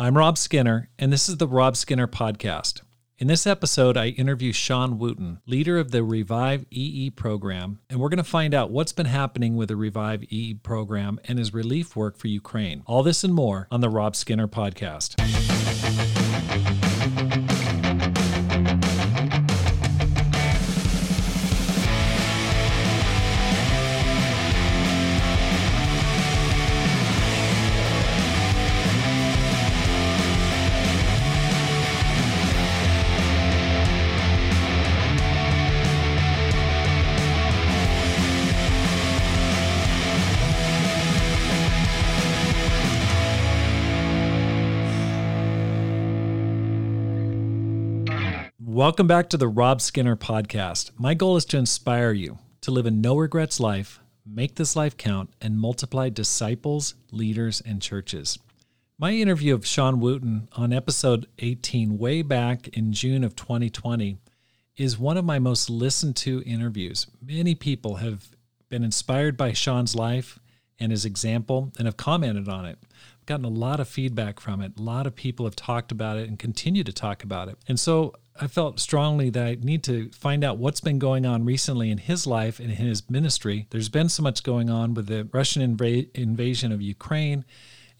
I'm Rob Skinner, and this is the Rob Skinner Podcast. In this episode, I interview Shawn Wooten, leader of the Revive EE program, and we're going to find out what's been happening with the Revive EE program and his relief work for Ukraine. All this and more on the Rob Skinner Podcast. Welcome back to the Rob Skinner podcast. My goal is to inspire you to live a no regrets life, make this life count, and multiply disciples, leaders, and churches. My interview of Shawn Wooten on episode 18, way back in June of 2020, is one of my most listened to interviews. Many people have been inspired by Shawn's life and his example and have commented on it. I've gotten a lot of feedback from it. A lot of people have talked about it and continue to talk about it. And so I felt strongly that I need to find out what's been going on recently in his life and in his ministry. There's been so much going on with the Russian inv- invasion of Ukraine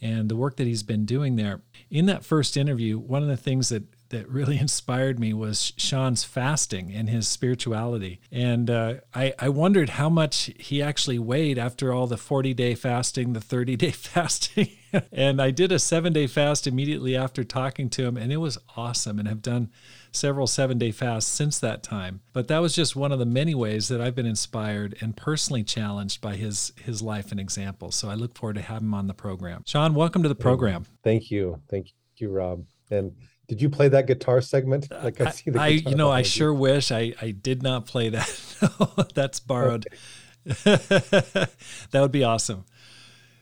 and the work that he's been doing there. In that first interview, one of the things that that really inspired me was Shawn's fasting and his spirituality. And uh, I, I wondered how much he actually weighed after all the 40 day fasting, the 30 day fasting. and I did a seven day fast immediately after talking to him, and it was awesome. And have done several seven day fasts since that time. But that was just one of the many ways that I've been inspired and personally challenged by his his life and example. So I look forward to having him on the program. Shawn, welcome to the program. Thank you. Thank you, Rob. And did you play that guitar segment? Uh, like I see the I, you know, I sure wish I I did not play that. That's borrowed. Okay. that would be awesome.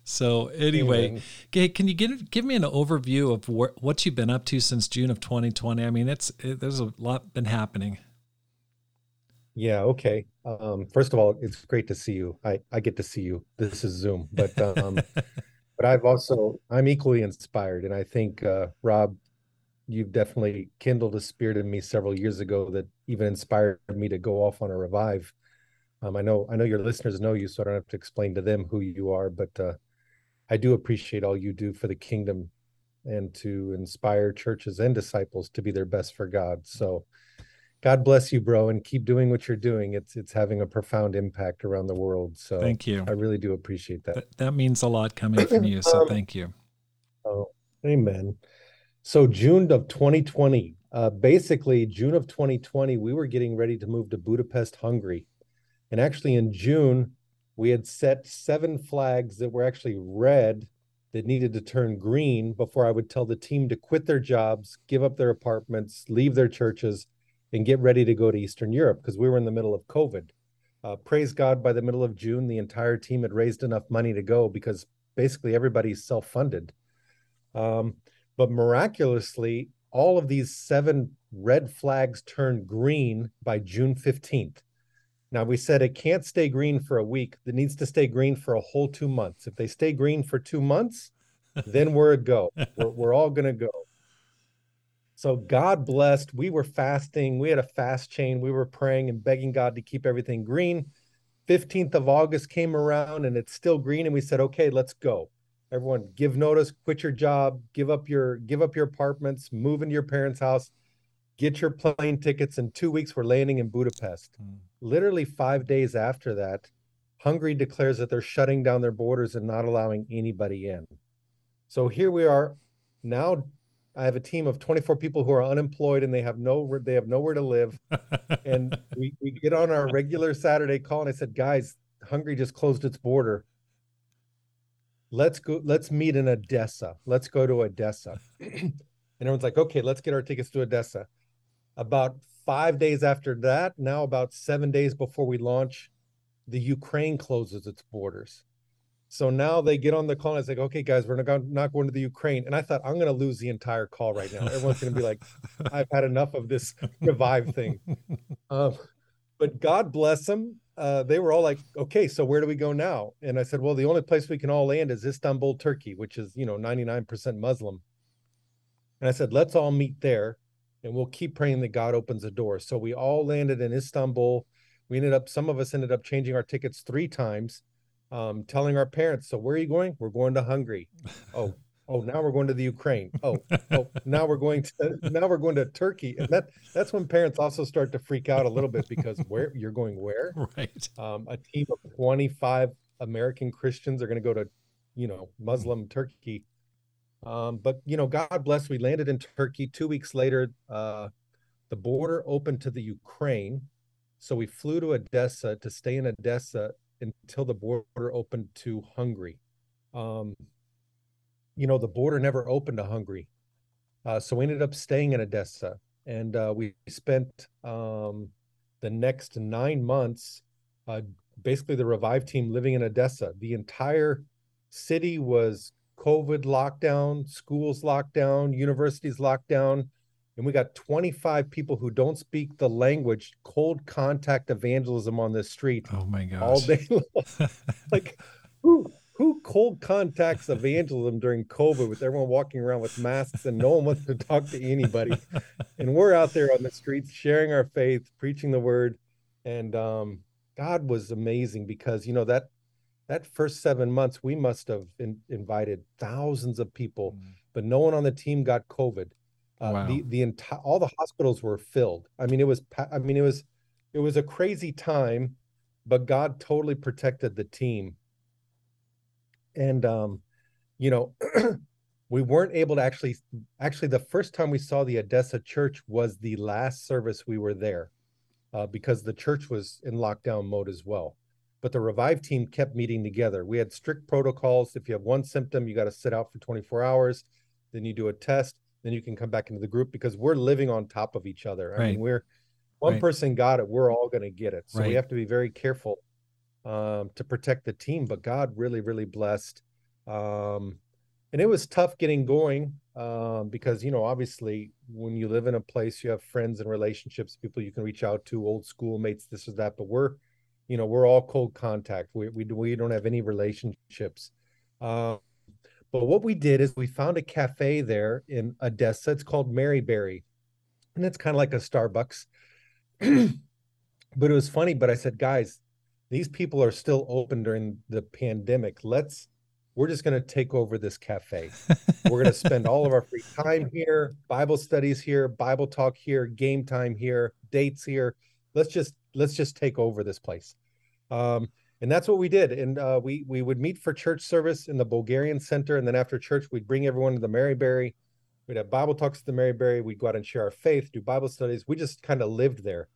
So anyway, okay, can you give give me an overview of wh- what you've been up to since June of 2020? I mean, it's it, there's a lot been happening. Yeah. Okay. Um, first of all, it's great to see you. I I get to see you. This is Zoom, but um, but I've also I'm equally inspired, and I think uh, Rob, you've definitely kindled a spirit in me several years ago that even inspired me to go off on a revive. Um, I know I know your listeners know you, so I don't have to explain to them who you are, but uh, I do appreciate all you do for the kingdom and to inspire churches and disciples to be their best for God. So God bless you, bro, and keep doing what you're doing. It's it's having a profound impact around the world. So thank you. I really do appreciate that. That, that means a lot coming from you. So um, thank you. Oh, amen. So June of 2020, uh, basically June of 2020, we were getting ready to move to Budapest, Hungary, and actually in June we had set seven flags that were actually red that needed to turn green before I would tell the team to quit their jobs, give up their apartments, leave their churches, and get ready to go to Eastern Europe because we were in the middle of COVID. Uh, praise God, by the middle of June, the entire team had raised enough money to go because basically everybody's self funded. Um, but miraculously, all of these seven red flags turned green by June 15th. Now we said it can't stay green for a week. It needs to stay green for a whole two months. If they stay green for two months, then we're a go. We're, we're all going to go. So God blessed. We were fasting. We had a fast chain. We were praying and begging God to keep everything green. 15th of August came around and it's still green. And we said, okay, let's go. Everyone give notice, quit your job, give up your give up your apartments, move into your parents' house, get your plane tickets. In two weeks, we're landing in Budapest. Mm literally five days after that, Hungary declares that they're shutting down their borders and not allowing anybody in. So here we are. Now I have a team of 24 people who are unemployed and they have no they have nowhere to live. and we, we get on our regular Saturday call and I said, guys, Hungary just closed its border. Let's go, let's meet in Odessa. Let's go to Odessa. and everyone's like, okay, let's get our tickets to Odessa. About five days after that, now about seven days before we launch, the Ukraine closes its borders. So now they get on the call and it's like, okay, guys, we're not, not going to the Ukraine. And I thought, I'm going to lose the entire call right now. Everyone's going to be like, I've had enough of this revive thing. Um, but God bless them. Uh, they were all like, okay, so where do we go now? And I said, well, the only place we can all land is Istanbul, Turkey, which is, you know, 99% Muslim. And I said, let's all meet there and we'll keep praying that God opens the door. So we all landed in Istanbul. We ended up, some of us ended up changing our tickets three times, um, telling our parents, So where are you going? We're going to Hungary. Oh, oh, now we're going to the Ukraine. Oh, oh, now we're going to now we're going to Turkey. And that that's when parents also start to freak out a little bit because where you're going where? Right. Um, a team of 25 American Christians are going to go to, you know, Muslim Turkey um, but you know, God bless. We landed in Turkey. Two weeks later, uh, the border opened to the Ukraine, so we flew to Odessa to stay in Odessa until the border opened to Hungary. Um, you know, the border never opened to Hungary, uh, so we ended up staying in Odessa, and uh, we spent um, the next nine months, uh, basically the Revive team living in Odessa. The entire city was COVID lockdown, schools lockdown, universities lockdown, and we got 25 people who don't speak the language, cold contact evangelism on the street. Oh my gosh. All day long. like who who cold contacts evangelism during COVID with everyone walking around with masks and no one wants to talk to anybody. and we're out there on the streets sharing our faith, preaching the word. And um, God was amazing because you know that that first seven months, we must have in, invited thousands of people, mm. but no one on the team got COVID. Uh, wow. The the entire all the hospitals were filled. I mean, it was I mean it was it was a crazy time, but God totally protected the team. And um, you know, we weren't able to actually actually the first time we saw the Odessa church was the last service we were there, uh, because the church was in lockdown mode as well but the revive team kept meeting together. We had strict protocols. If you have one symptom, you got to sit out for 24 hours. Then you do a test. Then you can come back into the group because we're living on top of each other. I mean, we're one right. person got it, we're all going to get it. So right. we have to be very careful um, to protect the team. But God really, really blessed. Um, and it was tough getting going um, because you know obviously when you live in a place you have friends and relationships people you can reach out to old schoolmates this or that but we're you know we're all cold contact. We we, we don't have any relationships. Um, but what we did is we found a cafe there in odessa. It's called Merry maryberry and it's kind of like a starbucks. But it was funny but i said guys these people are still open during the pandemic. Let's we're just going to take over this cafe. We're going to spend all of our free time here bible studies here bible talk here game time here dates here let's just let's just take over this place. Um, and that's what we did. And uh, we we would meet for church service in the Bulgarian Center, and then after church, we'd bring everyone to the Merry Berry. We'd have Bible talks at the Merry Berry. We'd go out and share our faith, do Bible studies. We just kind of lived there.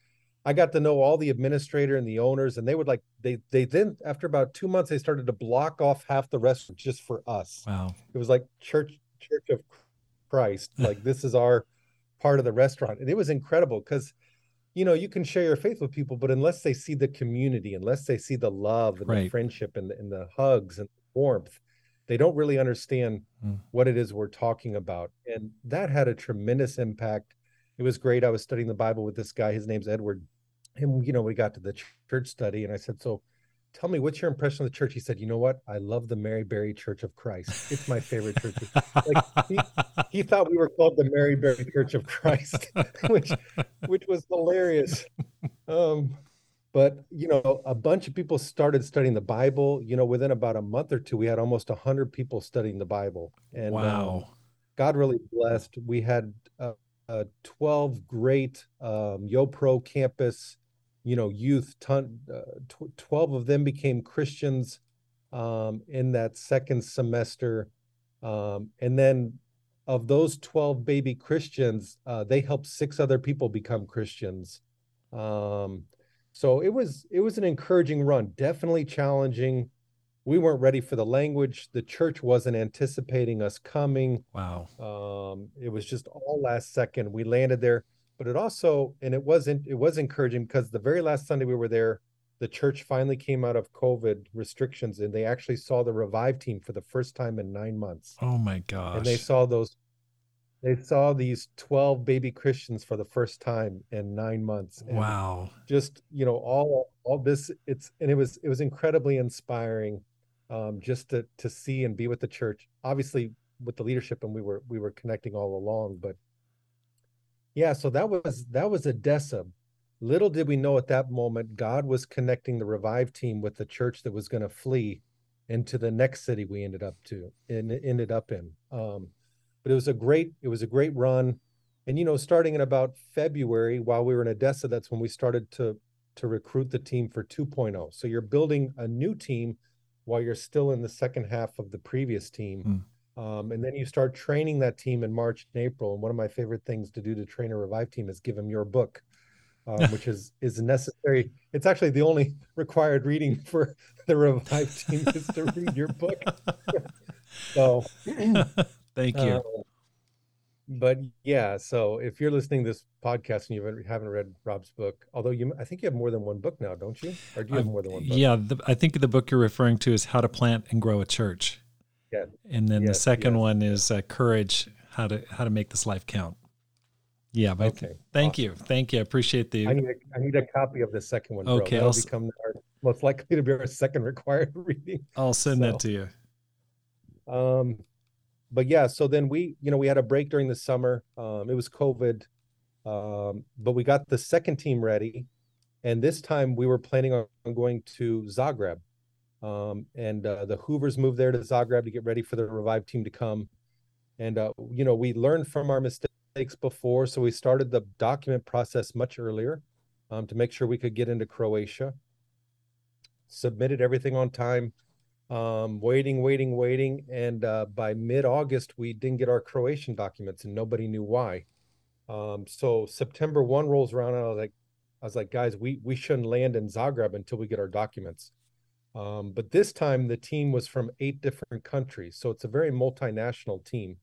I got to know all the administrator and the owners, and they would like they they then after about two months they started to block off half the restaurant just for us. Wow! It was like church Church of Christ. Like this is our part of the restaurant, and it was incredible because you know you can share your faith with people but unless they see the community unless they see the love and right. the friendship and the, and the hugs and the warmth they don't really understand mm. what it is we're talking about. And that had a tremendous impact. It was great. I was studying the bible with this guy. His name's edward. And you know we got to the church study and i said so tell me what's your impression of the church? He said you know what? I love the Merry Berry church of christ. It's my favorite church like he, he, thought we were called the Merry Berry church of christ which which was hilarious. Um but you know a bunch of people started studying the bible. You know within about a month or two we had almost 100 people studying the bible. And wow. Um, god really blessed. We had uh, uh, 12 great um, YoPro campus you know youth ton, uh, tw- 12 of them became christians um, in that second semester um, and then of those 12 baby christians uh, they helped six other people become christians. Um, so it was it was an encouraging run definitely challenging. We weren't ready for the language. The church wasn't anticipating us coming. Wow. Um, it was just all last second. We landed there but it also and it wasn't it was encouraging because the very last sunday we were there the church finally came out of covid restrictions and they actually saw the revive team for the first time in nine months. Oh my gosh and they saw those they saw these 12 baby christians for the first time in nine months. And wow. just you know all all this it's and it was it was incredibly inspiring um just to to see and be with the church obviously with the leadership and we were we were connecting all along but yeah so that was that was Odessa little did we know at that moment god was connecting the revive team with the church that was going to flee into the next city we ended up to and ended up in. Um, but it was a great it was a great run. And you know starting in about february while we were in Odessa that's when we started to to recruit the team for 2.0 so you're building a new team while you're still in the second half of the previous team. Mm. Um, and then you start training that team in march and april and one of my favorite things to do to train a revive team is give them your book um, which is is necessary. It's actually the only required reading for the Revive team is to read your book. so, thank you. Uh, but yeah, so if you're listening to this podcast and you haven't read Rob's book, although you, I think you have more than one book now, don't you? Or do you have more than one book? Yeah, the, I think the book you're referring to is How to Plant and Grow a Church. And then yes, the second yes. one is uh, Courage: How to How to Make This Life Count. Yeah, but okay. thank awesome. you, thank you. I appreciate the. I need a, I need a copy of the second one. Bro. Okay, that'll I'll... become our, most likely to be our second required reading. I'll send so, that to you. Um, but yeah, so then we, you know, we had a break during the summer. Um, it was COVID, um, but we got the second team ready, and this time we were planning on going to Zagreb, um, and uh, the Hoovers moved there to Zagreb to get ready for the revived team to come, and uh, you know, we learned from our mistakes before, so we started the document process much earlier um, to make sure we could get into Croatia. Submitted everything on time, um, waiting, waiting, waiting, and uh, by mid-August we didn't get our Croatian documents, and nobody knew why. Um, so September one rolls around, and I was like, I was like, guys, we we shouldn't land in Zagreb until we get our documents. Um, but this time the team was from eight different countries, so it's a very multinational team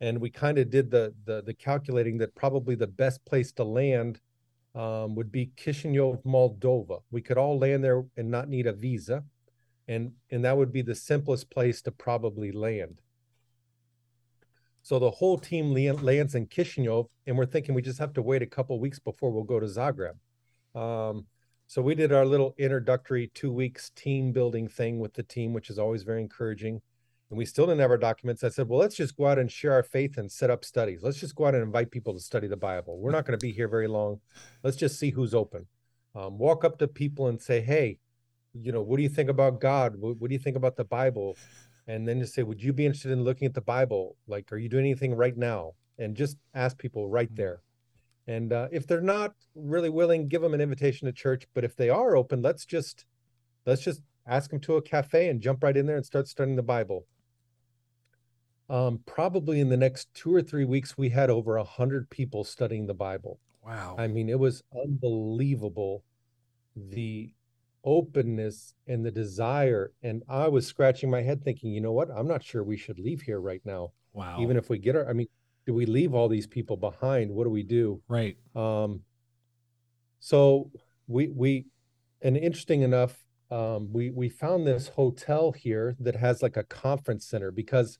and we kind of did the, the the calculating that probably the best place to land um, would be Chisinau, Moldova. We could all land there and not need a visa, and and that would be the simplest place to probably land. So the whole team lands in Chisinau, and we're thinking we just have to wait a couple weeks before we'll go to Zagreb. Um, so we did our little introductory two weeks team building thing with the team, which is always very encouraging and we still didn't have our documents. I said, well, let's just go out and share our faith and set up studies. Let's just go out and invite people to study the Bible. We're not going to be here very long. Let's just see who's open. Um, walk up to people and say, hey, you know, what do you think about God? What, what, do you think about the Bible? And then just say, would you be interested in looking at the Bible? Like, are you doing anything right now? And just ask people right there. And uh, if they're not really willing, give them an invitation to church. But if they are open, let's just let's just ask them to a cafe and jump right in there and start studying the Bible um, probably in the next two or three weeks, we had over a hundred people studying the Bible. Wow! I mean, it was unbelievable the openness and the desire. And I was scratching my head, thinking, you know what? I'm not sure we should leave here right now. Wow! Even if we get our, I mean, do we leave all these people behind? What do we do? Right. Um. So we we, and interesting enough, um, we we found this hotel here that has like a conference center because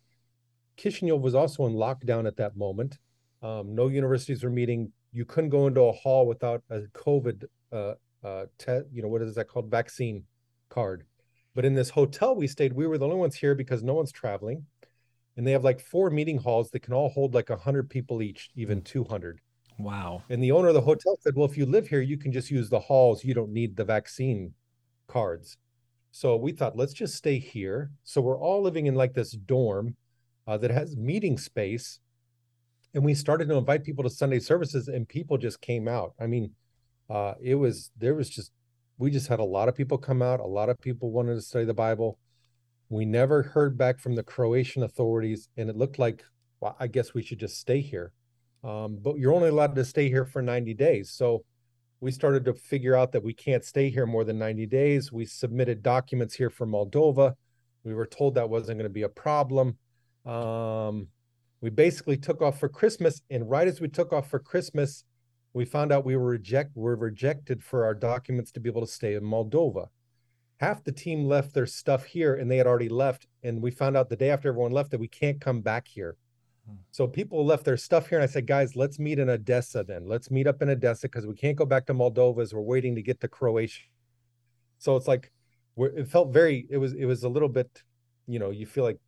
Kishinev was also in lockdown at that moment. Um, no universities were meeting. You couldn't go into a hall without a COVID, uh, uh, te- you know, what is that called? Vaccine card. But in this hotel we stayed, we were the only ones here because no one's traveling. And they have like four meeting halls that can all hold like 100 people each, even 200. Wow. And the owner of the hotel said, well, if you live here, you can just use the halls. You don't need the vaccine cards. So we thought, let's just stay here. So we're all living in like this dorm uh, that has meeting space. And we started to invite people to Sunday services, and people just came out. I mean, uh, it was there was just we just had a lot of people come out. A lot of people wanted to study the Bible. We never heard back from the Croatian authorities, and it looked like well, I guess we should just stay here. Um, but you're only allowed to stay here for 90 days. So we started to figure out that we can't stay here more than 90 days. We submitted documents here for Moldova. We were told that wasn't going to be a problem. Um, we basically took off for Christmas, and right as we took off for Christmas, we found out we were reject were rejected for our documents to be able to stay in Moldova. Half the team left their stuff here, and they had already left. And we found out the day after everyone left that we can't come back here. Hmm. So people left their stuff here, and I said, guys, let's meet in Odessa then. Let's meet up in Odessa because we can't go back to Moldova as we're waiting to get to Croatia. So it's like, it felt very. It was. It was a little bit. You know, you feel like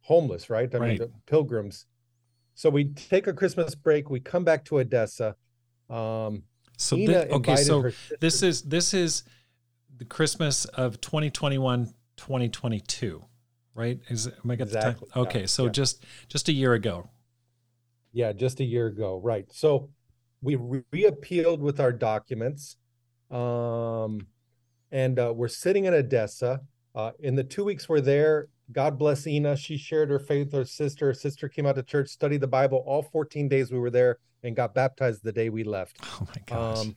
homeless, right? I Right. mean, pilgrims. So we take a Christmas break. We come back to Odessa. Um, So Ina okay, so this is this is the Christmas of 2021 2022, right? Is am I got Exactly, the time? Okay, so yeah. just just a year ago. Yeah, just a year ago, right? So we re- reappealed with our documents, um, and uh, we're sitting in Odessa. Uh, in the two weeks we're there, God bless Ina. She shared her faith with her sister. Her sister came out to church, studied the Bible all 14 days we were there, and got baptized the day we left. Oh my gosh. Um,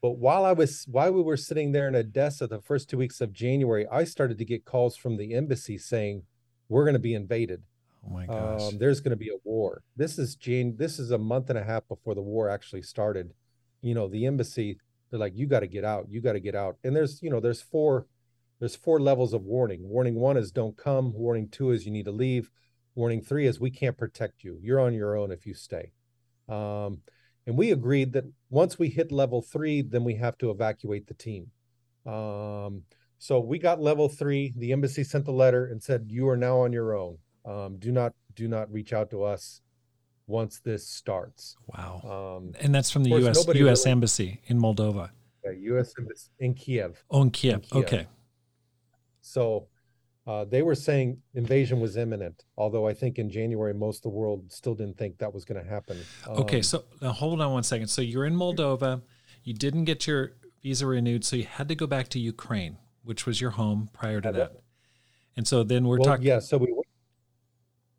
but while I was while we were sitting there in Odessa the first two weeks of January, I started to get calls from the embassy saying, "We're going to be invaded." oh my gosh. um, there's going to be a war. This is Jane. This is a month and a half before the war actually started. You know, the embassy. They're like, you got to get out. You got to get out. And there's, you know, there's four, there's four levels of warning. Warning one is don't come. Warning two is you need to leave. Warning three is we can't protect you. You're on your own if you stay. Um, and we agreed that once we hit level three, then we have to evacuate the team. Um, so we got level three. The embassy sent the letter and said, you are now on your own um, do not do not reach out to us once this starts. wow. Um, and that's from the U.S. U.S. really- embassy in Moldova. yeah, U.S. embassy in Kiev. Oh, in Kiev. Kiev. Okay. So uh, they were saying invasion was imminent. Although I think in January most of the world still didn't think that was going to happen. Okay. Um, So now hold on one second. So you're in Moldova. You didn't get your visa renewed, so you had to go back to Ukraine, which was your home prior to- that. And so then we're well, talking. yeah. So we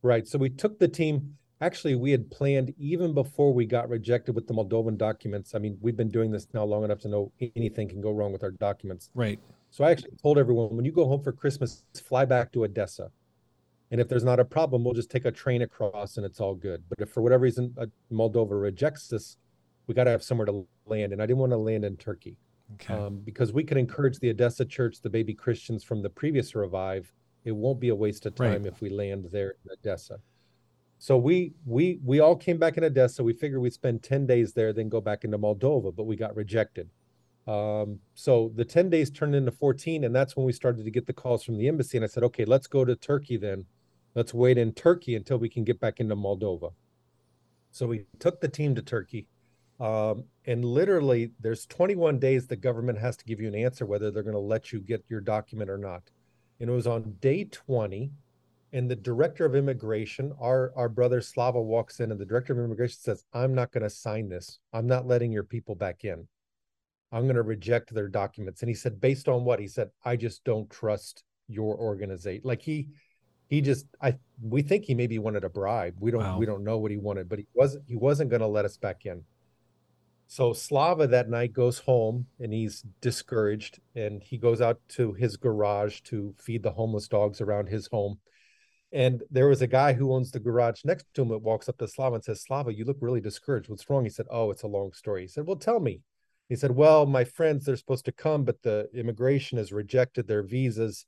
right. So we took the team. Actually, we had planned even before we got rejected with the Moldovan documents. I mean, we've been doing this now long enough to know anything can go wrong with our documents. Right. So I actually told everyone when you go home for Christmas, fly back to Odessa. And if there's not a problem, we'll just take a train across and it's all good. But if for whatever reason uh, Moldova rejects us, we got to have somewhere to land. And I didn't want to land in Turkey Okay. um, because we could encourage the Odessa church, the baby Christians from the previous revive. It won't be a waste of Right. time if we land there in Odessa. So we we we all came back in Odessa. We figured we'd spend 10 days there, then go back into Moldova, but we got rejected. Um, so the 10 days turned into 14, and that's when we started to get the calls from the embassy. And I said, okay, let's go to Turkey then. Let's wait in Turkey until we can get back into Moldova. So we took the team to Turkey. Um, and literally, there's 21 days the government has to give you an answer whether they're going to let you get your document or not. And it was on day 20, and the director of immigration, our our brother Slava, walks in, and the director of immigration says, "I'm not going to sign this. I'm not letting your people back in. I'm going to reject their documents." And he said, "Based on what?" He said, "I just don't trust your organization." Like he he just I we think he maybe wanted a bribe. We don't Wow. we don't know what he wanted, but he wasn't he wasn't going to let us back in. So Slava that night goes home and he's discouraged and he goes out to his garage to feed the homeless dogs around his home. And there was a guy who owns the garage next to him that walks up to Slava and says, Slava, you look really discouraged. What's wrong? He said, Oh, it's a long story. He said, Well, tell me. He said, Well, my friends, they're supposed to come, but the immigration has rejected their visas.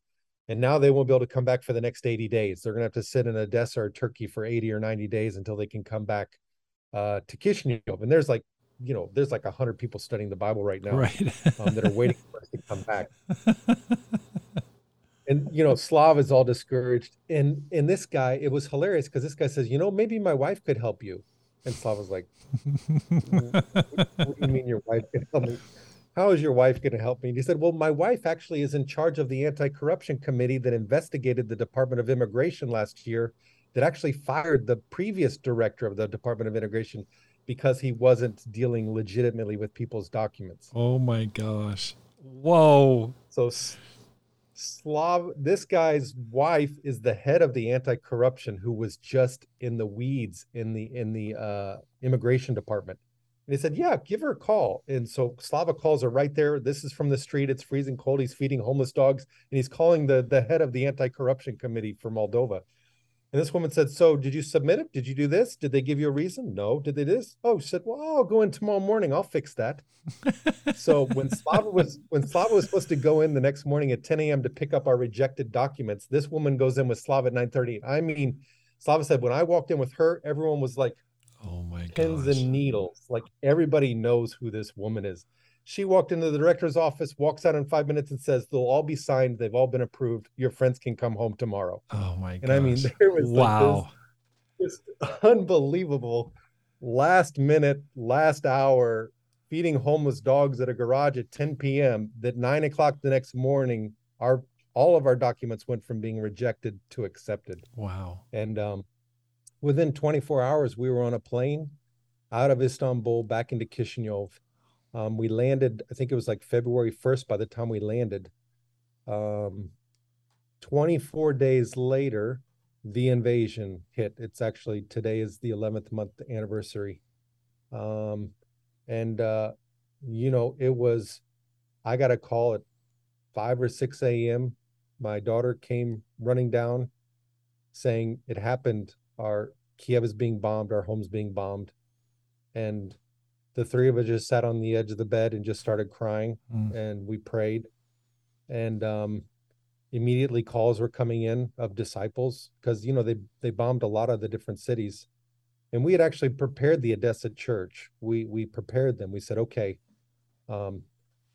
And now they won't be able to come back for the next 80 days. They're going to have to sit in Odessa or Turkey for 80 or 90 days until they can come back uh, to Kishinev. And there's like, you know, there's like 100 people studying the Bible right now Right. um, that are waiting for us to come back. And you know, Slav is all discouraged. And and this guy, it was hilarious because this guy says, you know, maybe my wife could help you. And Slav was like, what, what do you mean your wife can help me? How is your wife going to help me? And he said, Well, my wife actually is in charge of the anti-corruption committee that investigated the Department of Immigration last year, that actually fired the previous director of the Department of Immigration because he wasn't dealing legitimately with people's documents. oh my gosh. Whoa. So Slav, this guy's wife is the head of the anti-corruption who was just in the weeds in the in the uh, immigration department. And he said, "Yeah, give her a call." And so Slava calls her right there. This is from the street. It's freezing cold. He's feeding homeless dogs, and he's calling the the head of the anti-corruption committee for Moldova. And this woman said, "So, did you submit it? Did you do this? Did they give you a reason? No. Did they this? Oh, she said, well, I'll go in tomorrow morning. I'll fix that." so when Slava was when Slava was supposed to go in the next morning at 10 a.m. to pick up our rejected documents, this woman goes in with Slava at 9:30. I mean, Slava said when I walked in with her, everyone was like Oh my pins gosh. and needles. Like everybody knows who this woman is. She walked into the director's office, walks out in five minutes, and says they'll all be signed. They've all been approved. Your friends can come home tomorrow. Oh my god! And I mean, there was wow, like this, just unbelievable last minute, last hour feeding homeless dogs at a garage at 10 p.m. That nine o'clock the next morning, our all of our documents went from being rejected to accepted. Wow! And um, within 24 hours, we were on a plane out of Istanbul back into Kishinev. Um, we landed, I think it was like February 1st by the time we landed. Um, 24 days later, the invasion hit. It's actually today is the 11th month anniversary. Um, and, uh, you know, it was, I got a call at 5 or 6 a.m. My daughter came running down saying it happened. Our Kiev is being bombed, our home's being bombed. And the three of us just sat on the edge of the bed and just started crying Mm. and we prayed. And um, immediately calls were coming in of disciples because you know they they bombed a lot of the different cities. And we had actually prepared the Odessa church. We we prepared them. We said, okay, um,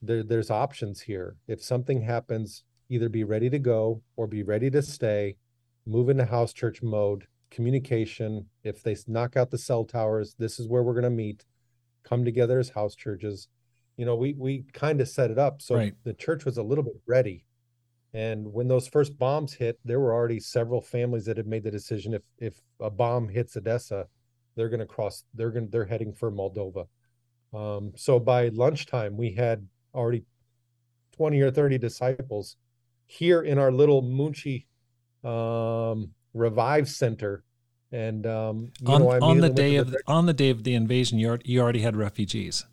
there, there's options here. If something happens, either be ready to go or be ready to stay, move into house church mode, communication. If they knock out the cell towers, this is where we're going to meet, come together as house churches. You know, we we kind of set it up so Right. the church was a little bit ready. And when those first bombs hit, there were already several families that had made the decision if if a bomb hits Odessa, they're going to cross. They're going. They're heading for Moldova. Um, so by lunchtime, we had already twenty or thirty disciples here in our little Munchi um, Revive Center. And um, you On know, I on the day of the, on the day of the invasion, you already, you already had refugees.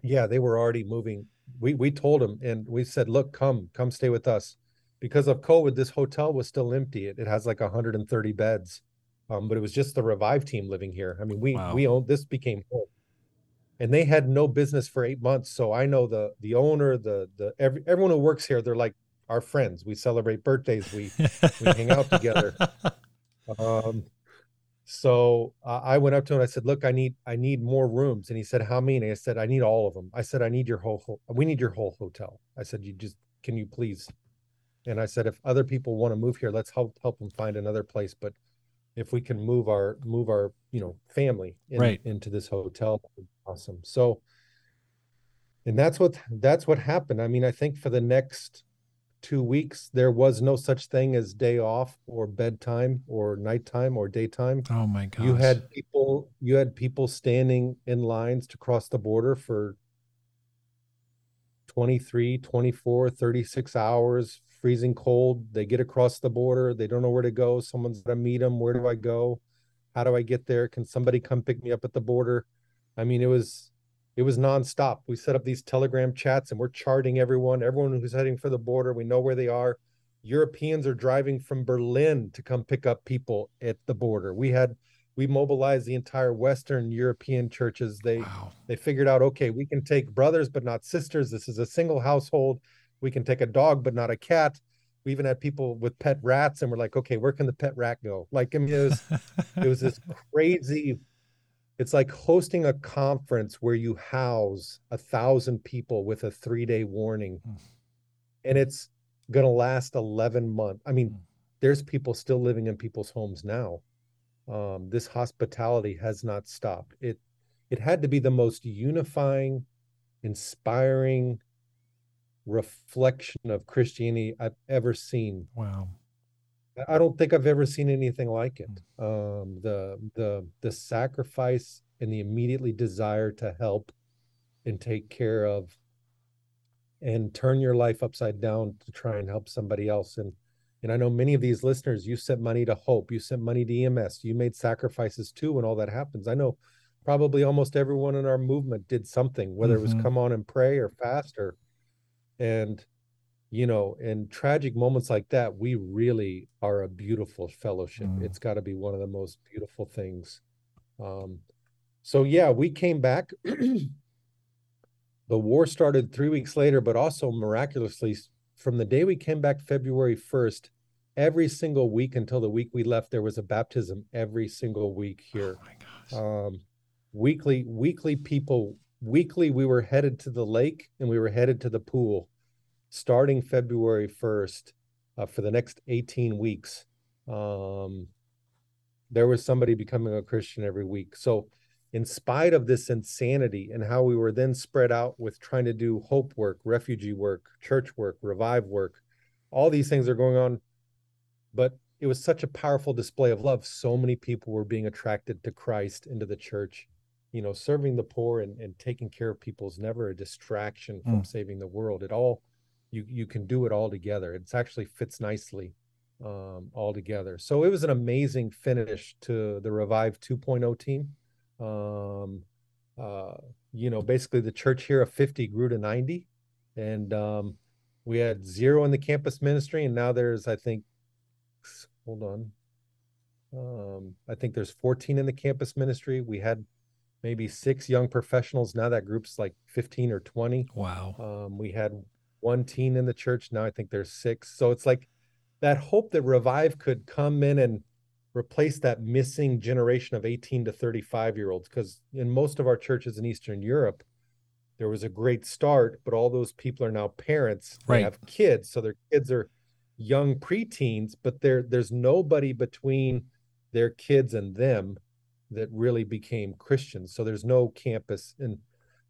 Yeah, they were already moving. We we told them and we said, look, come, come stay with us. Because of COVID, this hotel was still empty. It, it has like 130 beds. Um, but it was just the Revive team living here. I mean, we Wow. we owned this became home. And they had no business for eight months. So I know the the owner, the the every, everyone who works here, they're like our friends. We celebrate birthdays. We we hang out together. Um, so uh, I went up to him. I said, "Look, I need I need more rooms." And he said, "How many?" I said, "I need all of them." I said, "I need your whole, whole we need your whole hotel." I said, "You just can you please?" And I said, "If other people want to move here, let's help help them find another place. But if we can move our move our you know family in, Right. into this hotel, that would be awesome." So, and that's what that's what happened. I mean, I think for the next two weeks there was no such thing as day off or bedtime or nighttime or daytime. Oh my god! you had people you had people standing in lines to cross the border for 23 24 36 hours freezing cold. They get across the border. They don't know where to go. Someone's going to meet them where do i go? How do i get there? Can somebody come pick me up at the border? I mean it was it was nonstop. We set up these telegram chats and we're charting everyone everyone who's heading for the border we know where they are. Europeans are driving from berlin to come pick up people at the border. We had we mobilized the entire western european churches. They wow. they figured out okay we can take brothers but not sisters. This is a single household. We can take a dog but not a cat. We even had people with pet rats and we're like okay where can the pet rat go? Like i mean it was it was this crazy it's like hosting a conference where you house a thousand people with a three day warning Mm. and it's going to last 11 months i mean Mm. there's people still living in people's homes now um, this hospitality has not stopped it it had to be the most unifying inspiring reflection of christianity i've ever seen wow. I don't think I've ever seen anything like it. Um, the the the sacrifice and the immediately desire to help and take care of and turn your life upside down to try and help somebody else. And and I know many of these listeners, you sent money to Hope, you sent money to EMS, you made sacrifices too when all that happens. I know probably almost everyone in our movement did something, whether it was Mhm. come on and pray or fast or and you know, in tragic moments like that, we really are a beautiful fellowship. Mm. It's got to be one of the most beautiful things. Um, so yeah, we came back. the war started three weeks later, but also miraculously, from the day we came back, February 1st, every single week until the week we left, there was a baptism every single week here Oh my gosh. um, weekly weekly people weekly we were headed to the lake and we were headed to the pool starting February 1st uh, for the next 18 weeks. Um, there was somebody becoming a Christian every week. So, in spite of this insanity and how we were then spread out with trying to do hope work, refugee work, church work, revive work, all these things are going on. But it was such a powerful display of love. So many people were being attracted to Christ into the church. You know, serving the poor and, and taking care of people is never a distraction from mm. saving the world. It all you you can do it all together. It's actually fits nicely um, all together. So it was an amazing finish to the Revive 2.0 team. Um, uh, you know, basically the church here of 50 grew to 90, and um, we had zero in the campus ministry, and now there's I think, hold on, um, I think there's 14 in the campus ministry. We had maybe six young professionals. Now that group's like 15 or 20. Wow. Um, we had one teen in the church. Now I think there's six. So it's like that hope that Revive could come in and replace that missing generation of 18 to 35 year olds. Because in most of our churches in Eastern Europe, there was a great start, but all those people are now parents. They have kids. So their kids are young preteens, but there there's nobody between their kids and them that really became Christians. So there's no campus and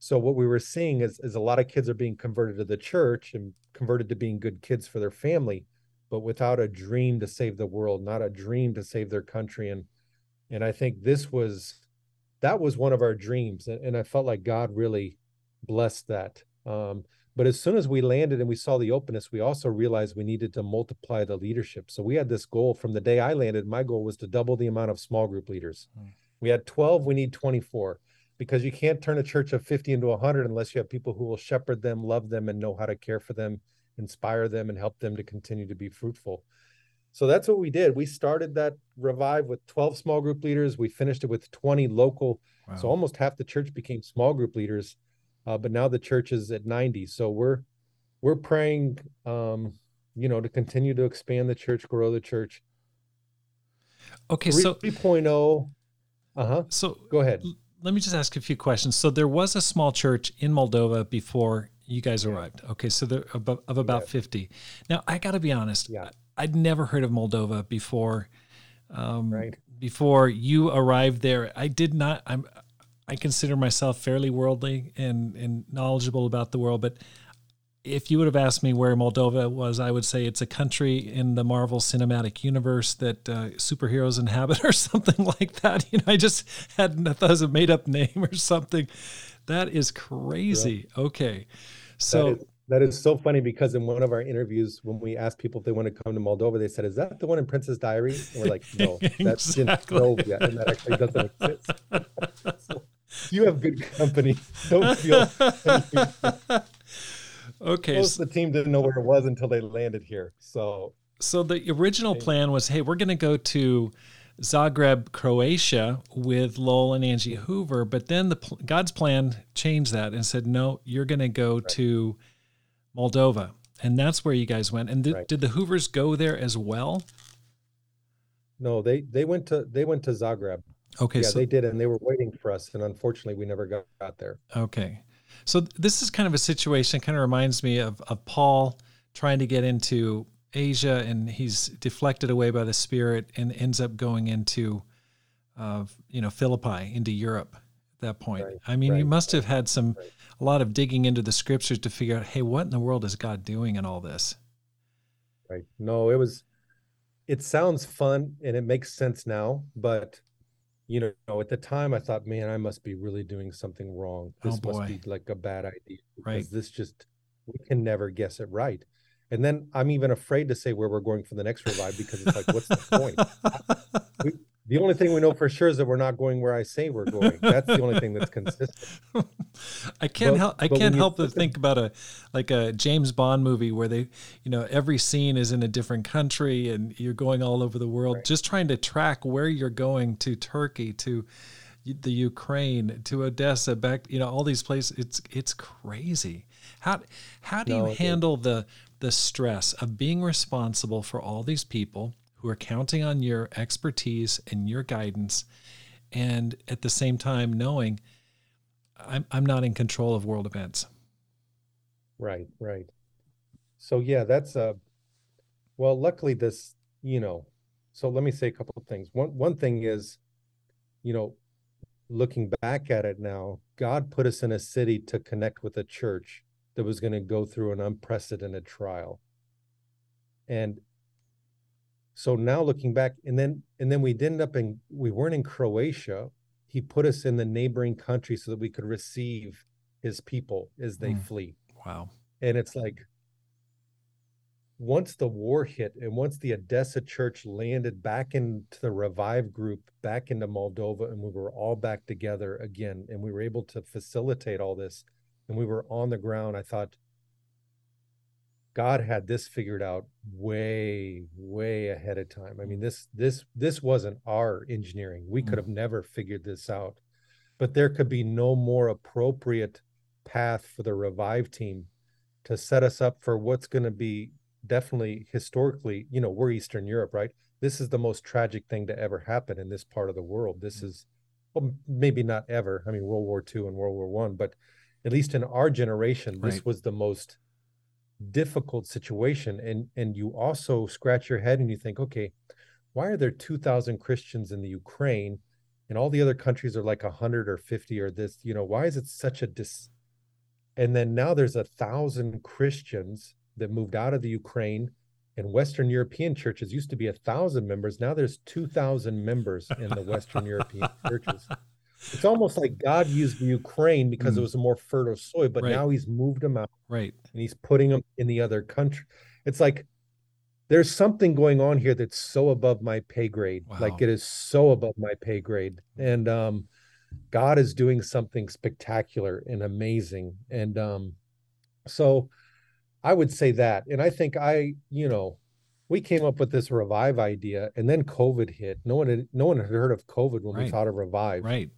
so what we were seeing is, is a lot of kids are being converted to the church and converted to being good kids for their family, but without a dream to save the world, not a dream to save their country. And and I think this was that was one of our dreams. And, I felt like God really blessed that. Um, but as soon as we landed and we saw the openness, we also realized we needed to multiply the leadership. So we had this goal from the day I landed. My goal was to double the amount of small group leaders. Hmm. We had 12, we need 24 because you can't turn a church of 50 into 100 unless you have people who will shepherd them, love them, and know how to care for them, inspire them, and help them to continue to be fruitful. So that's what we did. We started that revive with 12 small group leaders. We finished it with 20 local. Wow. So almost half the church became small group leaders. Uh, but now the church is at 90. So we're we're praying, um, you know, to continue to expand the church, grow the church. Okay, 3, so 3.0. Uh huh. So go ahead let me just ask a few questions. So there was a small church in Moldova before you guys arrived. Okay, so there of, of about yeah. 50. Now I got to be honest. Yeah. I'd never heard of Moldova before. Um, right. Before you arrived there, I did not. I'm. I consider myself fairly worldly and and knowledgeable about the world, but if you would have asked me where Moldova was, I would say it's a country in the Marvel Cinematic Universe that uh, superheroes inhabit, or something like that. You know, I just had it was a made up name or something. That is crazy. Yeah. Okay, so. That is, that is so funny because in one of our interviews, when we asked people if they want to come to Moldova, they said, "Is that the one in Princess Diary?" And we're like, "No, that's exactly. in yet, and that actually doesn't exist." so you have good company. Don't feel. Okay. Most of the team didn't know where it was until they landed here. So So the original plan was, hey, we're gonna go to Zagreb, Croatia with Lowell and Angie Hoover, but then the God's plan changed that and said, no, you're going to go right. to Moldova, and that's where you guys went. And th- right. did the Hoovers go there as well? No, they they went to they went to Zagreb. Okay, yeah, so, they did, and they were waiting for us, and unfortunately, we never got, got there. Okay, so this is kind of a situation, kind of reminds me of, of Paul trying to get into Asia and he's deflected away by the Spirit and ends up going into, uh, you know, Philippi, into Europe at that point. Right, I mean, right, you must have had some, right. a lot of digging into the scriptures to figure out, hey, what in the world is God doing in all this? Right. No, it was, it sounds fun and it makes sense now, but you know, at the time I thought, man, I must be really doing something wrong. Oh, this oh must be like a bad idea because right. this just we can never guess it right. And then I'm even afraid to say where we're going for the next revive because it's like, what's the point? we, the only thing we know for sure is that we're not going where I say we're going. That's the only thing that's consistent. I can't but, help. I can't help but think about a like a James Bond movie where they, you know, every scene is in a different country and you're going all over the world, right. just trying to track where you're going to Turkey, to the Ukraine, to Odessa, back, you know, all these places. It's it's crazy. How how do no, you handle the the stress of being responsible for all these people? Who are counting on your expertise and your guidance. And at the same time, knowing I'm I'm not in control of world events. Right, right. So yeah, that's a, well, luckily this, you know, so let me say a couple of things. One one thing is, you know, looking back at it now, God put us in a city to connect with a church that was going to go through an unprecedented trial. And so now looking back, and then and then we ended up in we weren't in Croatia. He put us in the neighboring country so that we could receive his people as they mm. flee. Wow. And it's like once the war hit and once the Odessa church landed back into the Revive group, back into Moldova, and we were all back together again, and we were able to facilitate all this, and we were on the ground, I thought, God had this figured out way, way ahead of time. I mean, this this this wasn't our engineering. We could mm. have never figured this out. But there could be no more appropriate path for the revive team to set us up for what's going to be definitely historically, you know, we're Eastern Europe, right? This is the most tragic thing to ever happen in this part of the world. This mm. is well, maybe not ever. I mean, World War II and World War One, but at least in our generation, this right. was the most difficult situation and and you also scratch your head and you think okay why are there 2000 christians in the ukraine and all the other countries are like 100 or 50 or this you know why is it such a dis and then now there's a thousand christians that moved out of the ukraine and western european churches used to be a thousand members now there's 2000 members in the western european churches it's almost like God used Ukraine because mm. it was a more fertile soil, but right. now he's moved them out. Right. And he's putting them in the other country. It's like there's something going on here that's so above my pay grade. Wow. Like it is so above my pay grade. And um God is doing something spectacular and amazing. And um so I would say that. And I think I, you know, we came up with this revive idea and then COVID hit. No one had no one had heard of COVID when right. we thought of revive. Right.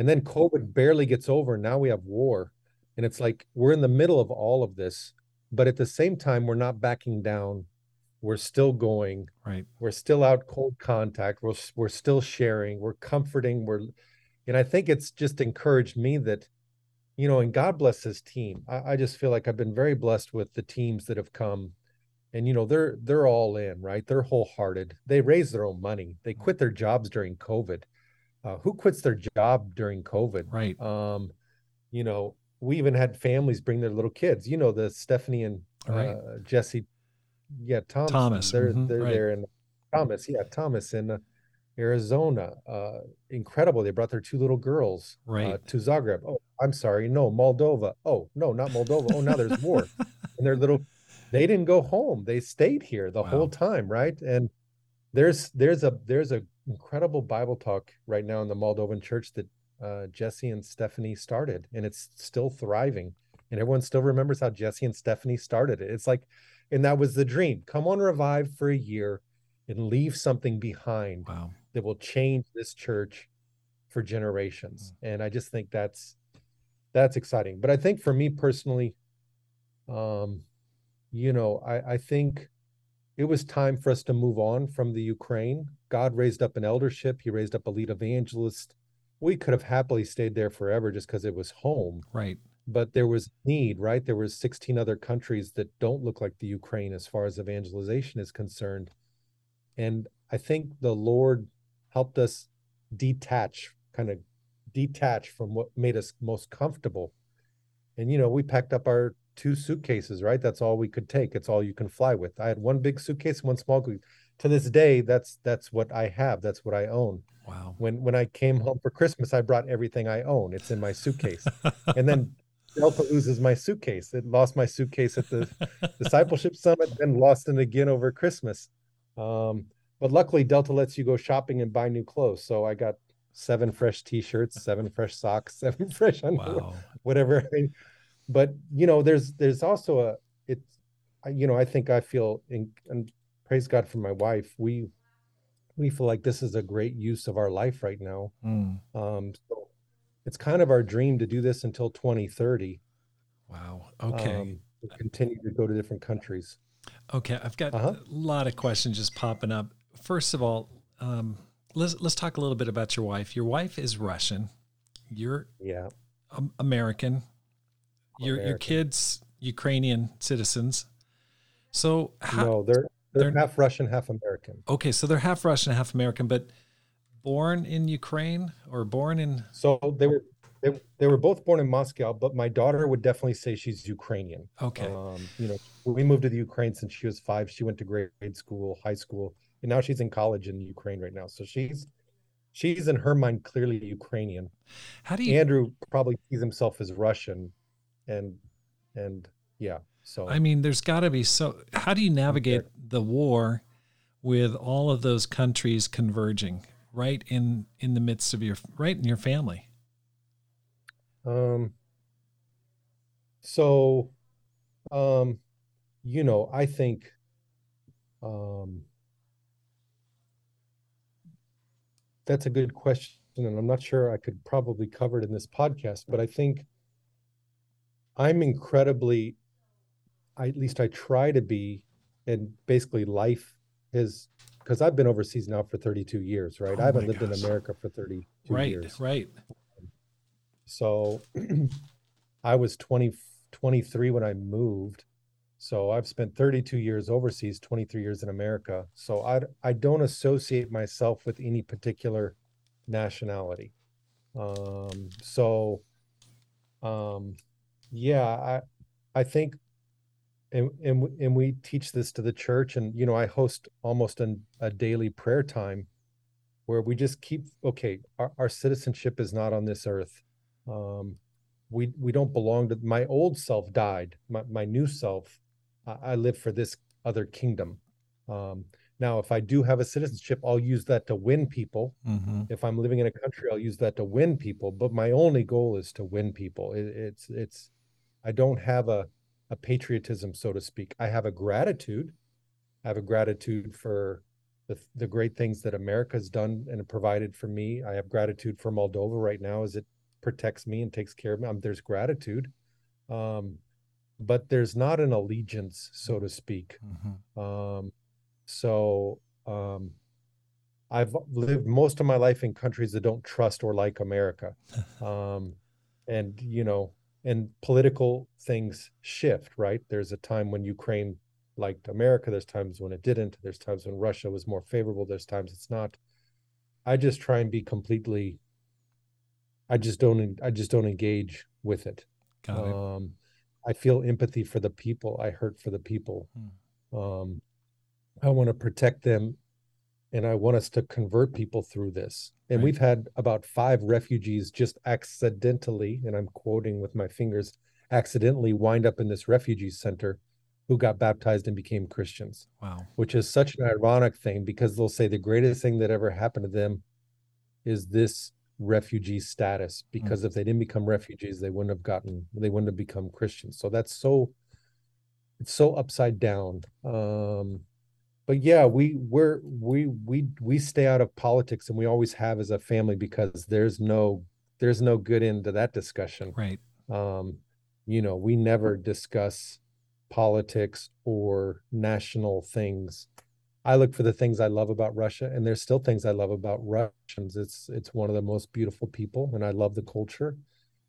And then COVID barely gets over. And now we have war. And it's like we're in the middle of all of this, but at the same time, we're not backing down. We're still going. Right. We're still out cold contact. We're we're still sharing. We're comforting. We're and I think it's just encouraged me that, you know, and God bless his team. I, I just feel like I've been very blessed with the teams that have come and you know they're they're all in right they're wholehearted they raise their own money they quit their jobs during covid uh, who quits their job during COVID? Right. Um, you know, we even had families bring their little kids. You know, the Stephanie and uh, right. Jesse, yeah, Thomas. Thomas. They're mm-hmm. they're right. there in Thomas. Yeah, Thomas in uh, Arizona. Uh, incredible. They brought their two little girls uh, right. to Zagreb. Oh, I'm sorry. No, Moldova. Oh, no, not Moldova. Oh, now there's war. and their little, they didn't go home. They stayed here the wow. whole time, right? And there's there's a there's a incredible Bible talk right now in the Moldovan church that uh, Jesse and Stephanie started, and it's still thriving. And everyone still remembers how Jesse and Stephanie started it. It's like, and that was the dream. Come on, revive for a year and leave something behind wow. that will change this church for generations. Mm. And I just think that's that's exciting. But I think for me personally, um, you know, I, I think it was time for us to move on from the Ukraine. God raised up an eldership, He raised up a lead evangelist. We could have happily stayed there forever just because it was home. Right. But there was need, right? There was 16 other countries that don't look like the Ukraine as far as evangelization is concerned. And I think the Lord helped us detach, kind of detach from what made us most comfortable. And you know, we packed up our two suitcases, right? That's all we could take. It's all you can fly with. I had one big suitcase, one small. To this day, that's that's what I have. That's what I own. Wow. When when I came home for Christmas, I brought everything I own. It's in my suitcase. and then Delta loses my suitcase. It lost my suitcase at the discipleship summit, then lost it again over Christmas. Um, but luckily, Delta lets you go shopping and buy new clothes. So I got seven fresh T-shirts, seven fresh socks, seven fresh underwear, wow. whatever. I mean, but you know there's there's also a it's you know i think i feel in, and praise god for my wife we we feel like this is a great use of our life right now. Mm. um so it's kind of our dream to do this until 2030 wow. Okay. Um, continue to go to different countries. Okay i've got uh-huh. a lot of questions just popping up. First of all um let's let's talk a little bit about your wife. Your wife is russian. You're yeah. Um, American. Your your kids Ukrainian citizens. So how, no, they're, they're they're- half Russian, half American. okay, so they're half Russian, half American, but born in Ukraine or born in So they were they, they were both born in Moscow, but my daughter would definitely say she's Ukrainian. okay. Um, you know, we moved to the Ukraine since she was five. She went to grade school, high school, and now she's in college in Ukraine right now. So she's she's in her mind clearly Ukrainian. How do you Andrew probably sees himself as Russian, and and yeah. So I mean, there's got to be so. How do you navigate the war with all of those countries converging right in in the midst of your right in your family? Um, so, um, you know, I think, um, that's a good question, and I'm not sure I could probably cover it in this podcast, but I think I'm incredibly, I, at least I try to be, and basically life is, because I've been overseas now for 32 years, right? Oh I haven't lived in. America for 32 Right, years. Right, right. So I was 20, 23 when I moved. So I've spent 32 years overseas, 23 years in America. So I, I don't associate myself with any particular nationality. Um, so, um, yeah, I, I think, and, and, and we teach this to the church and, you know, I host almost an, a daily prayer time where we just keep, okay, our, our citizenship is not on this earth. Um we we don't belong to my old self died my, my new self I, I live for this other kingdom. Um now if i do have a citizenship i'll use that to win people. Hmm if i'm living in a country i'll use that to win people but my only goal is to win people. It, it's it's i don't have a a patriotism so to speak. I have a gratitude. I have a gratitude for the, the great things that america's done and provided for me. I have gratitude for moldova right now as it protects me and takes care of me. Um, there's gratitude um but there's not an allegiance so to speak. Hmm um, so um, I've lived most of my life in countries that don't trust or like America. Um, and, you know, and political things shift, right? There's a time when Ukraine liked America. There's times when it didn't. There's times when Russia was more favorable. There's times it's not. I just try and be completely, I just don't, I just don't engage with it. It. Um, I feel empathy for the people. I hurt for the people. Hmm. Um, I want to protect them, and I want us to convert people through this. And Right. we've had about five refugees just accidentally, and I'm quoting with my fingers, accidentally wind up in this refugee center who got baptized and became Christians, Wow. which is such an ironic thing because they'll say the greatest thing that ever happened to them is this refugee status because if they didn't become refugees they wouldn't have gotten they wouldn't have become christians so that's so it's so upside down um but yeah we we're we we we stay out of politics and we always have as a family because there's no there's no good end to that discussion. Right. um you know we never discuss politics or national things. I look for the things i love about russia and there's still things i love about russians. It's it's one of the most beautiful people and i love the culture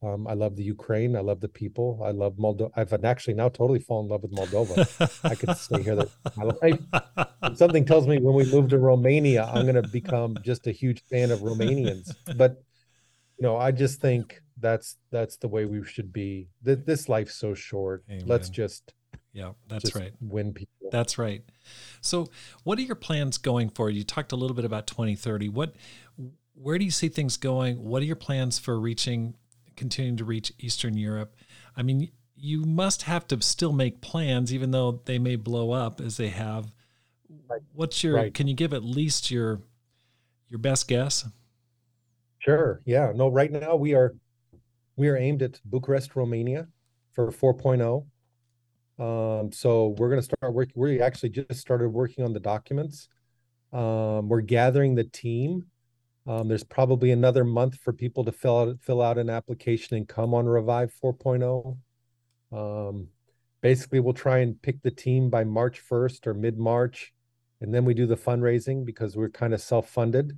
um, i love the ukraine i love the people i love moldova i've actually now totally fallen in love with moldova i could stay here my life And something tells me when we move to romania i'm going to become just a huge fan of romanians but you know i just think that's that's the way we should be Th- this life's so short let's just yeah, that's just right. win people That's right. So, what are your plans going forward? You talked a little bit about 2030. What, where do you see things going? What are your plans for reaching, continuing to reach Eastern Europe? I mean, you must have to still make plans, even though they may blow up as they have. Right. What's your? Right. Can you give at least your, your best guess? Sure. Yeah. No, right now we are we are aimed at Bucharest, Romania for 4.0. Um, so we're gonna start working. We actually just started working on the documents. Um, we're gathering the team. Um, there's probably another month for people to fill out fill out an application and come on Revive 4.0. Um, basically we'll try and pick the team by March 1st or mid-March, and then we do the fundraising because we're kind of self-funded.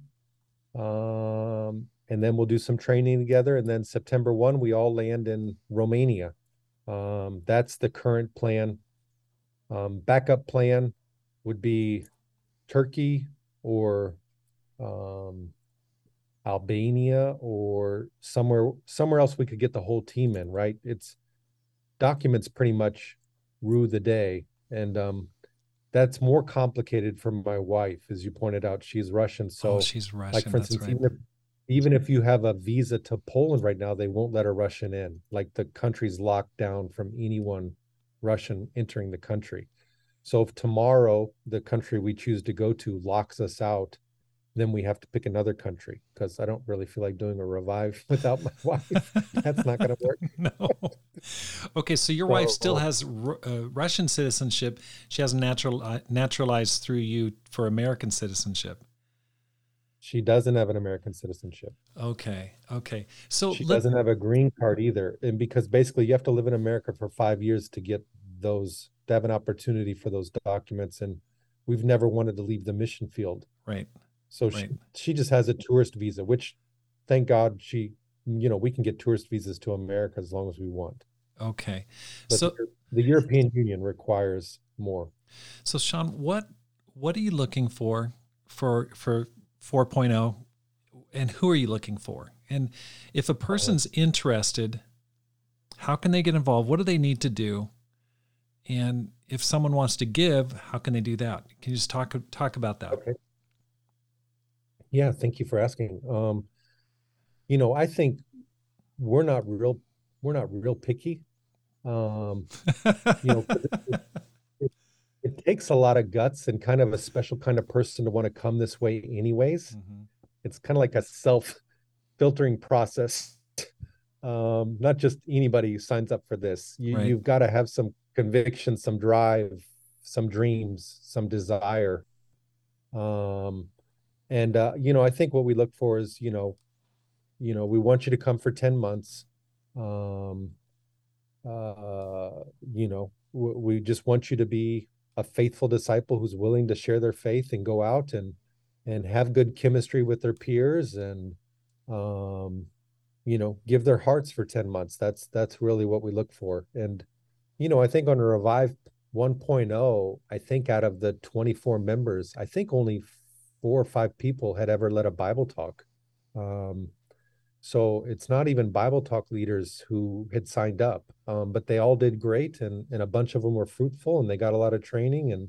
Um, and then we'll do some training together. And then September 1, we all land in Romania. Um, that's the current plan. Um, backup plan would be Turkey or um, Albania or somewhere somewhere else we could get the whole team in, right? It's documents pretty much rue the day. And um, that's more complicated for my wife, as you pointed out. She's Russian. So oh, she's Russian. Like for instance, right. even, if, even if you have a visa to Poland right now, they won't let a Russian in. Like the country's locked down from anyone Russian entering the country. So if tomorrow the country we choose to go to locks us out, then we have to pick another country because I don't really feel like doing a revive without my wife. That's not going to work. no. Okay, so your so, wife still has uh, Russian citizenship. She has natural uh, naturalized through you for American citizenship. She doesn't have an American citizenship. Okay. Okay. So she let, doesn't have a green card either, and because basically you have to live in America for five years to get those to have an opportunity for those documents, and we've never wanted to leave the mission field. Right. So right. she she just has a tourist visa, which thank God she you know we can get tourist visas to America as long as we want. Okay. But so the, the European Union requires more. So Shawn, what what are you looking for for for 4.0 and who are you looking for? And if a person's interested, how can they get involved? What do they need to do? And if someone wants to give, how can they do that? Can you just talk talk about that? Okay. Yeah, thank you for asking. Um, you know, I think we're not real we're not real picky. Um, you know, it, it, it, takes a lot of guts and kind of a special kind of person to want to come this way, anyways. Mm-hmm. It's kind of like a self filtering process. Um, not just anybody signs up for this. You, right. You've got to have some conviction, some drive, some dreams, some desire. Um, and uh, you know i think what we look for is you know you know we want you to come for 10 months um uh you know we just want you to be a faithful disciple who's willing to share their faith and go out and and have good chemistry with their peers and um you know give their hearts for 10 months. That's that's really what we look for. And you know i think on a revive 1.0 i think out of the 24 members i think only four or five people had ever led a Bible talk. Um, so it's not even Bible talk leaders who had signed up, um, but they all did great, and and a bunch of them were fruitful, and they got a lot of training. And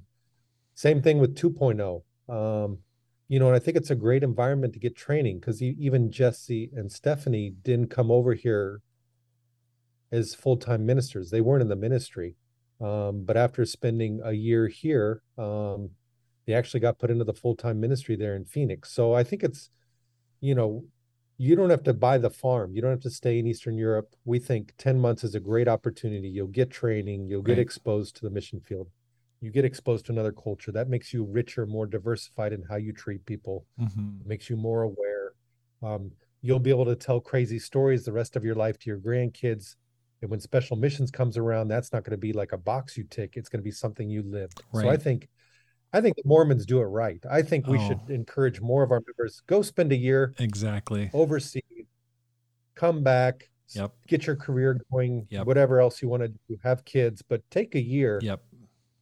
same thing with 2.0. Um, you know, and I think it's a great environment to get training because even Jesse and Stephanie didn't come over here as full time ministers. They weren't in the ministry, um, but after spending a year here, um, they actually got put into the full-time ministry there in Phoenix. So I think it's, you know, you don't have to buy the farm. You don't have to stay in Eastern Europe. We think 10 months is a great opportunity. You'll get training, you'll get right. exposed to the mission field. You get exposed to another culture. That makes you richer, more diversified in how you treat people. Mm-hmm. makes you more aware. Um, you'll be able to tell crazy stories the rest of your life to your grandkids. And when special missions comes around, that's not going to be like a box you tick. It's going to be something you live. Right. So I think I think the Mormons do it right. I think we oh. should encourage more of our members go spend a year exactly overseas, come back, yep. get your career going, yep. whatever else you want to do, have kids, but take a year. Yep.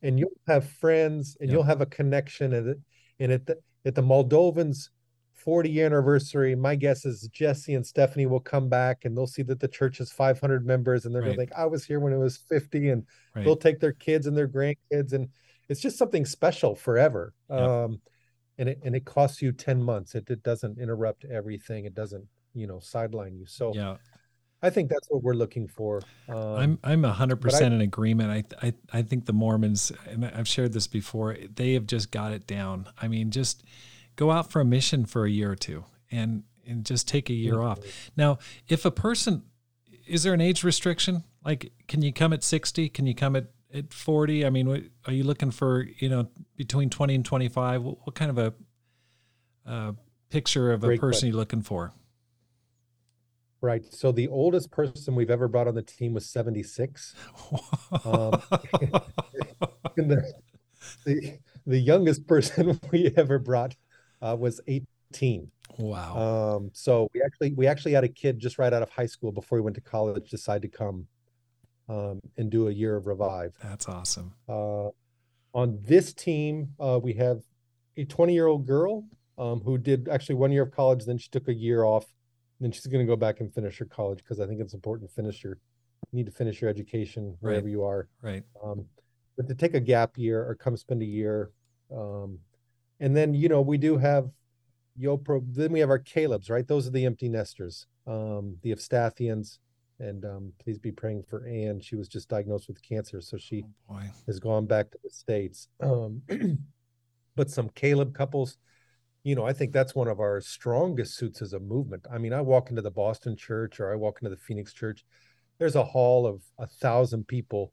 And you'll have friends and yep. you'll have a connection. And, and at the, at the Moldovans 40 anniversary, my guess is Jesse and Stephanie will come back and they'll see that the church has 500 members and they're right. think, I was here when it was 50. And right. they'll take their kids and their grandkids and it's just something special forever. Yep. Um, and it and it costs you 10 months. It, it doesn't interrupt everything. It doesn't, you know, sideline you. So yeah. I think that's what we're looking for. Um, I'm I'm hundred percent in agreement. I, I I think the Mormons, and I've shared this before, they have just got it down. I mean, just go out for a mission for a year or two, and and just take a year mm-hmm. off. Now, if a person, is there an age restriction? Like, can you come at sixty? Can you come at at 40 i mean what, are you looking for you know between 20 and 25 what, what kind of a uh, picture of Great a person question. you looking for? Right. So the oldest person we've ever brought on the team was 76 um, the, the, the youngest person we ever brought uh, was 18 Wow. Um, so we actually we actually had a kid just right out of high school before he went to college decide to come um, and do a year of revive. That's awesome. Uh, on this team, uh, we have a 20 year old girl um, who did actually one year of college, then she took a year off, then she's going to go back and finish her college because I think it's important to finish your you need to finish your education wherever right. you are. Right. Um, but to take a gap year or come spend a year, um, and then you know we do have Yopro. Then we have our Caleb's, right? Those are the empty nesters, um, the Evstathians, and um, please be praying for Anne. She was just diagnosed with cancer, so she oh has gone back to the states. Um, but some Caleb couples, you know, I think that's one of our strongest suits as a movement. I mean, I walk into the Boston church or I walk into the Phoenix church. There's a hall of a thousand people,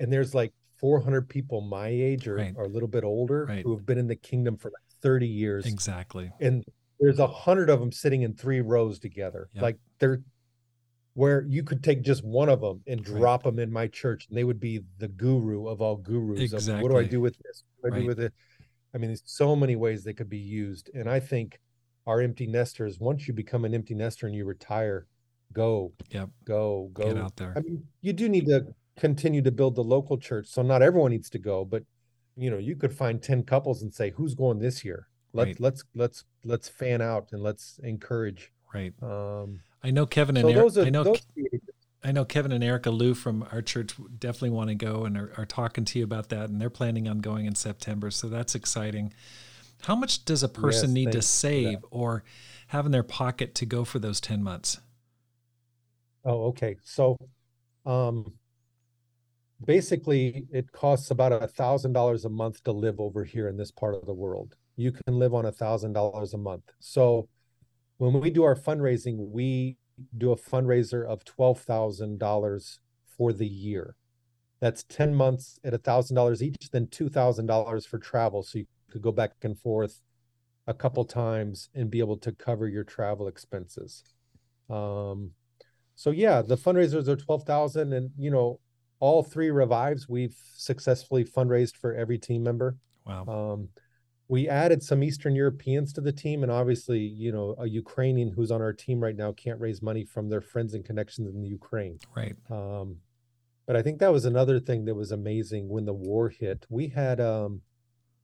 and there's like 400 people my age or, right. or a little bit older right. who have been in the kingdom for like 30 years. Exactly. And there's a hundred of them sitting in three rows together. Yep. Like they're where you could take just one of them and drop right. them in my church and they would be the guru of all gurus. Exactly. Of, what do I do with this? What do I do with it? I mean, there's so many ways they could be used. And I think our empty nesters, once you become an empty nester and you retire, go. Yep. Go, go. Get out there. I mean, you do need to continue to build the local church. So not everyone needs to go, but you know, you could find 10 couples and say, who's going this year? Let's right. let's let's let's fan out and let's encourage. Right. Um I know Kevin and so Eric, I know I know Kevin and Erica Lou from our church definitely want to go and are, are, talking to you about that, and they're planning on going in September. So that's exciting. How much does a person yes, need to save or have in their pocket to go for those ten months? Oh, okay. So, um, basically, it costs about a thousand dollars a month to live over here in this part of the world. You can live on a thousand dollars a month. So when we do our fundraising, we do a fundraiser of $12,000 for the year. That's 10 months at $1,000 each, then $2,000 for travel. So you could go back and forth a couple times and be able to cover your travel expenses. Um, so yeah, the fundraisers are 12,000 and you know, all three revives we've successfully fundraised for every team member. Wow. Um, we added some Eastern Europeans to the team, and obviously, you know, a Ukrainian who's on our team right now can't raise money from their friends and connections in the Ukraine. Right. Um, but I think that was another thing that was amazing when the war hit. We had um,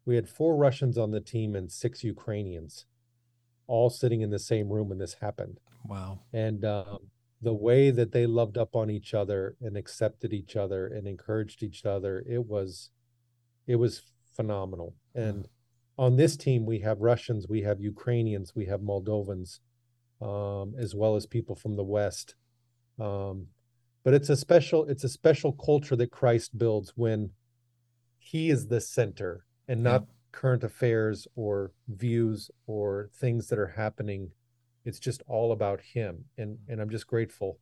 we had four Russians on the team and six Ukrainians, all sitting in the same room when this happened. Wow. And um, the way that they loved up on each other and accepted each other and encouraged each other, it was, it was phenomenal. And on this team, we have Russians, we have Ukrainians, we have Moldovans, um, as well as people from the West. Um, but it's a special it's a special culture that Christ builds when He is the center and not yeah. current affairs or views or things that are happening. It's just all about Him, and and I'm just grateful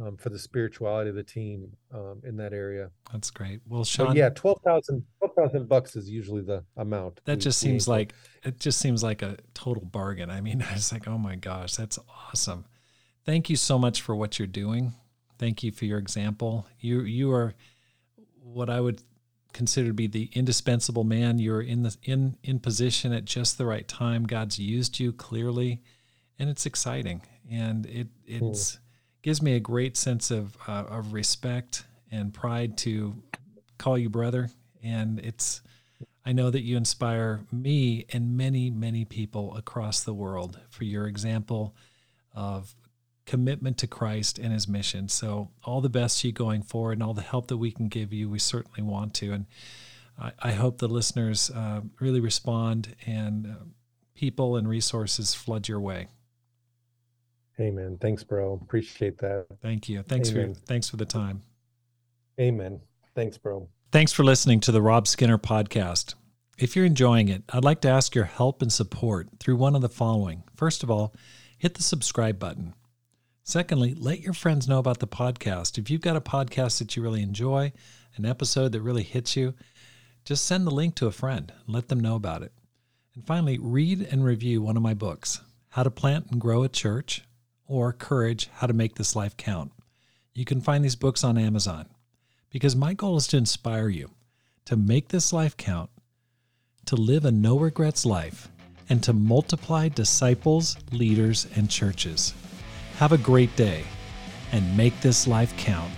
um, for the spirituality of the team um, in that area. That's great. Well, Shawn, yeah, 12,000 12, bucks is usually the amount. That we, just seems like it just seems like a total bargain. I mean, I was like, oh my gosh, that's awesome. Thank you so much for what you're doing. Thank you for your example. You you are what I would consider to be the indispensable man. You're in the in in position at just the right time. God's used you clearly, and it's exciting. And it it's. Cool gives me a great sense of uh, of respect and pride to call you brother. And it's I know that you inspire me and many many people across the world for your example of commitment to Christ and His mission. So all the best to you going forward, and all the help that we can give you, we certainly want to. And I, I hope the listeners uh, really respond and uh, people and resources flood your way. Amen. Thanks, bro. Appreciate that. Thank you. Thanks Amen. for thanks for the time. Amen. Thanks, bro. Thanks for listening to the Rob Skinner podcast. If you're enjoying it, I'd like to ask your help and support through one of the following. First of all, hit the subscribe button. Secondly, let your friends know about the podcast. If you've got a podcast that you really enjoy, an episode that really hits you, just send the link to a friend and let them know about it. And finally, read and review one of my books How to Plant and Grow a Church or Courage How to Make This Life Count. You can find these books on Amazon because my goal is to inspire you to make this life count, to live a no regrets life, and to multiply disciples, leaders, and churches. Have a great day and make this life count